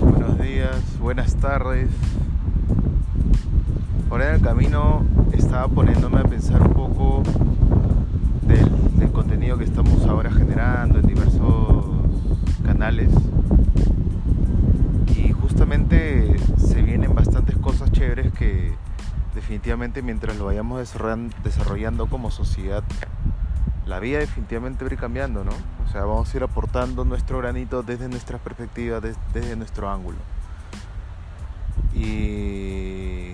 Buenos días, buenas tardes. Ahí en el camino estaba poniéndome a pensar un poco del, contenido que estamos ahora generando en diversos canales. Y justamente se vienen bastantes cosas chéveres que definitivamente mientras lo vayamos desarrollando como sociedad, la vida definitivamente va a ir cambiando, ¿no? O sea, vamos a ir aportando nuestro granito desde nuestra perspectiva, des- desde nuestro ángulo. Y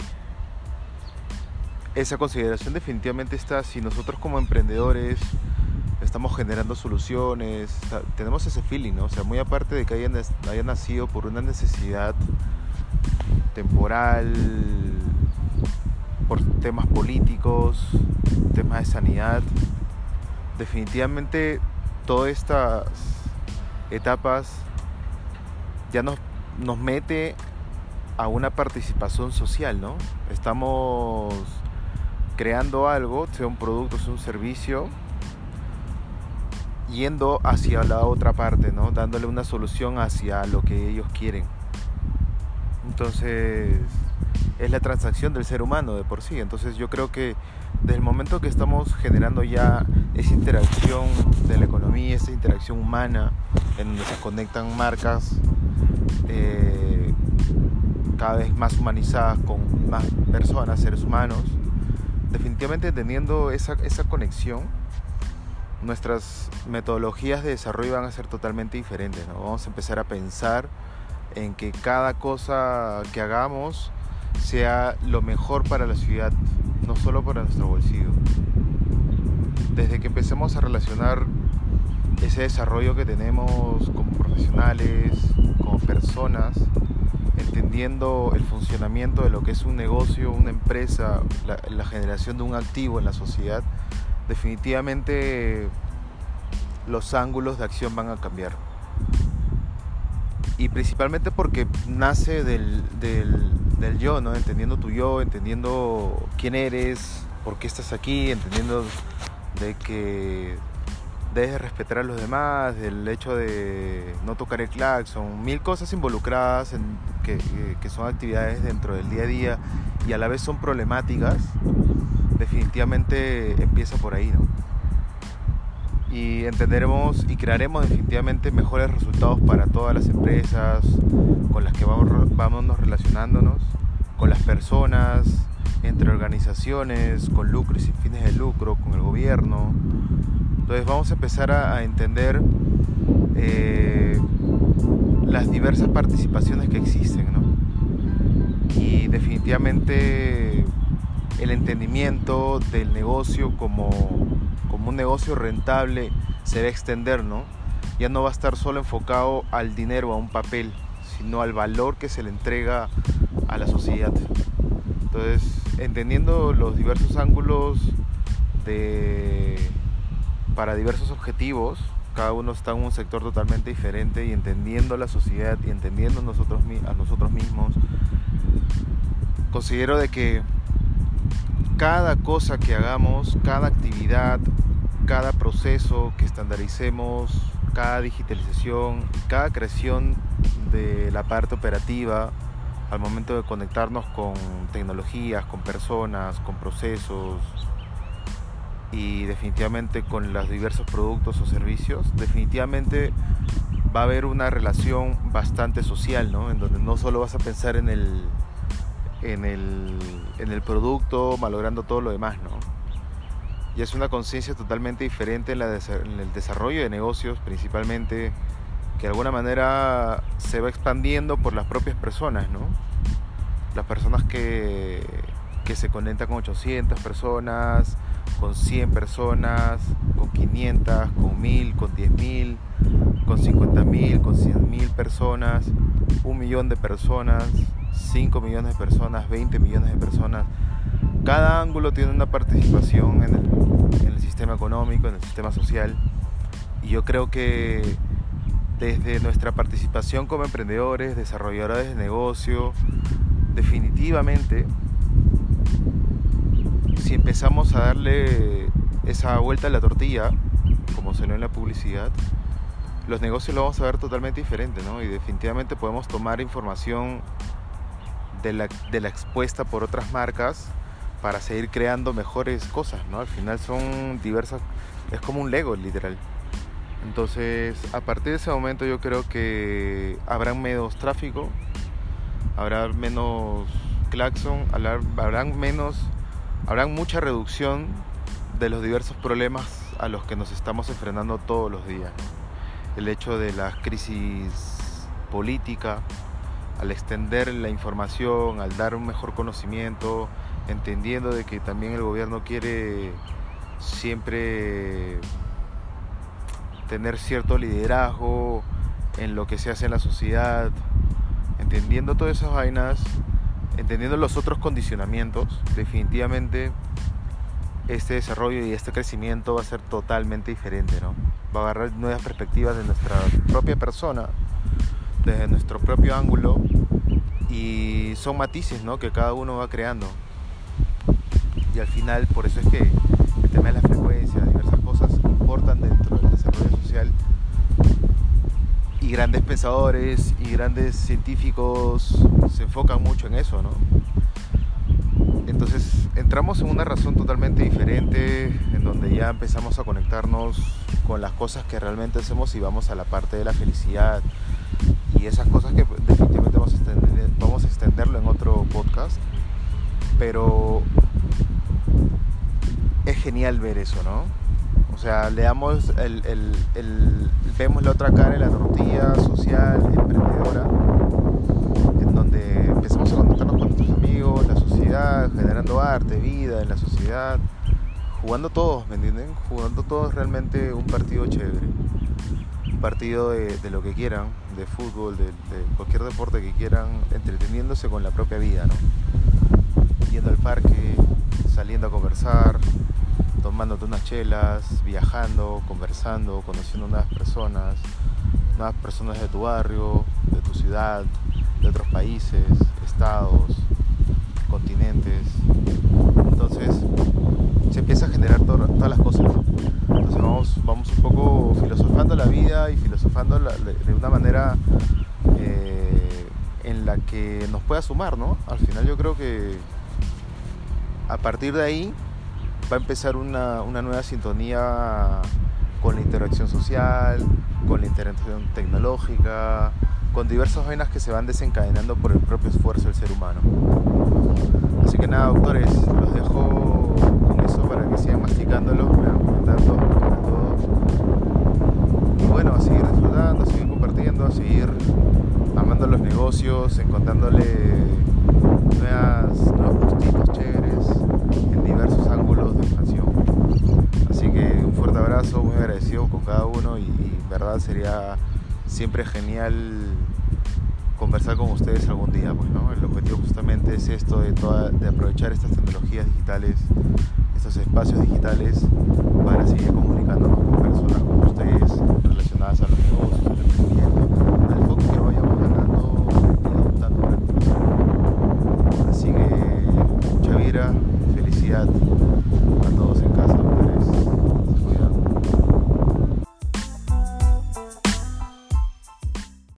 esa consideración definitivamente está si nosotros como emprendedores estamos generando soluciones, tenemos ese feeling, ¿no? O sea, muy aparte de que haya, haya nacido por una necesidad temporal, por temas políticos, temas de sanidad, definitivamente todas estas etapas ya nos, nos mete a una participación social, ¿no? Estamos creando algo, sea un producto, sea un servicio, yendo hacia la otra parte, ¿no? Dándole una solución hacia lo que ellos quieren. Entonces, es la transacción del ser humano de por sí. Entonces, yo creo que desde el momento que estamos generando ya esa interacción de la economía, esa interacción humana, en donde se conectan marcas eh, cada vez más humanizadas con más personas, seres humanos, definitivamente teniendo esa, esa conexión, nuestras metodologías de desarrollo van a ser totalmente diferentes. Vamos a empezar a pensar en que cada cosa que hagamos sea lo mejor para la ciudad, no solo para nuestro bolsillo. Desde que empecemos a relacionar ese desarrollo que tenemos como profesionales, como personas, entendiendo el funcionamiento de lo que es un negocio, una empresa, la, generación de un activo en la sociedad, definitivamente los ángulos de acción van a cambiar. Y principalmente porque nace del, del yo, ¿no? Entendiendo tu yo, entendiendo quién eres, por qué estás aquí, entendiendo de que debes respetar a los demás, del hecho de no tocar el claxon, mil cosas involucradas que, que son actividades dentro del día a día y a la vez son problemáticas, definitivamente empieza por ahí, ¿no? Y entenderemos y crearemos definitivamente mejores resultados para todas las empresas con las que vamos, vamos relacionándonos, con las personas, entre organizaciones, con lucro y sin fines de lucro, con el gobierno. Entonces vamos a empezar a, entender eh, las diversas participaciones que existen, ¿no? Y definitivamente el entendimiento del negocio como, como un negocio rentable se va a extender, ¿no? Ya no va a estar solo enfocado al dinero, a un papel, sino al valor que se le entrega a la sociedad. Entonces, entendiendo los diversos ángulos para diversos objetivos, cada uno está en un sector totalmente diferente y entendiendo la sociedad y entendiendo nosotros, a nosotros mismos, considero de que cada cosa que hagamos, cada actividad, cada proceso que estandaricemos, cada digitalización, cada creación de la parte operativa, al momento de conectarnos con tecnologías, con personas, con procesos y definitivamente con los diversos productos o servicios, definitivamente va a haber una relación bastante social, ¿no? En donde no solo vas a pensar en el, en el, en el producto, malogrando todo lo demás, ¿no? Y es una conciencia totalmente diferente en, la en el desarrollo de negocios, principalmente, que de alguna manera se va expandiendo por las propias personas, ¿no? Las personas que, que se conectan con 800 personas, con 100 personas, con 500, con 1000, con 10.000, con 50.000, con 100.000 personas, un millón de personas, 5 millones de personas, 20 millones de personas. Cada ángulo tiene una participación en el, sistema económico, en el sistema social. Y yo creo que desde nuestra participación como emprendedores, desarrolladores de negocio, definitivamente, si empezamos a darle esa vuelta a la tortilla, como se ve en la publicidad, los negocios lo vamos a ver totalmente diferente, ¿no? Y definitivamente podemos tomar información de la expuesta por otras marcas para seguir creando mejores cosas, ¿no? Al final son diversas, es como un Lego literal. Entonces, a partir de ese momento yo creo que habrá menos tráfico, habrá menos claxon, habrán menos, habrá mucha reducción de los diversos problemas a los que nos estamos enfrentando todos los días. El hecho de la crisis política, al extender la información, al dar un mejor conocimiento, entendiendo de que también el gobierno quiere siempre tener cierto liderazgo en lo que se hace en la sociedad, entendiendo todas esas vainas, entendiendo los otros condicionamientos, definitivamente este desarrollo y este crecimiento va a ser totalmente diferente, ¿no? Va a agarrar nuevas perspectivas de nuestra propia persona, desde nuestro propio ángulo y son matices, ¿no? Que cada uno va creando. Y al final, por eso es que el tema de la frecuencia, diversas cosas importan dentro del desarrollo social y grandes pensadores y grandes científicos se enfocan mucho en eso, ¿no? Entonces entramos en una razón totalmente diferente, en donde ya empezamos a conectarnos con las cosas que realmente hacemos y vamos a la parte de la felicidad y esas cosas que definitivamente genial ver eso, ¿no? O sea, leamos el, vemos la otra cara de la tortilla social, emprendedora, en donde empezamos a conectarnos con nuestros amigos, la sociedad, generando arte, vida en la sociedad, jugando todos, ¿me entienden? Jugando todos realmente un partido chévere. Un partido de, lo que quieran, de fútbol, de, de, cualquier deporte que quieran, entreteniéndose con la propia vida, ¿no? Yendo al parque, saliendo a conversar, tomándote unas chelas, viajando, conversando, conociendo nuevas personas, nuevas personas de tu barrio, de tu ciudad, de otros países, estados, continentes. Entonces se empieza a generar todas las cosas. Entonces vamos, un poco filosofando la vida y filosofando de una manera eh, en la que nos pueda sumar, ¿no? Al final yo creo que a partir de ahí va a empezar una, nueva sintonía con la interacción social, con la interacción tecnológica, con diversas vainas que se van desencadenando por el propio esfuerzo del ser humano. Así que nada, doctores, los dejo con eso para que sigan masticándolo, me van comentando todo. Y bueno, a seguir disfrutando, a seguir compartiendo, a seguir amando los negocios, encontrándole nuevas, nuevos gustitos chéveres en diversos ángulos de expansión. Así que un fuerte abrazo, muy agradecido con cada uno y, y verdad sería siempre genial conversar con ustedes algún día, pues, ¿no? El objetivo justamente es esto de, de aprovechar estas tecnologías digitales, estos espacios digitales para seguir comunicándonos con personas como ustedes relacionadas a los negocios,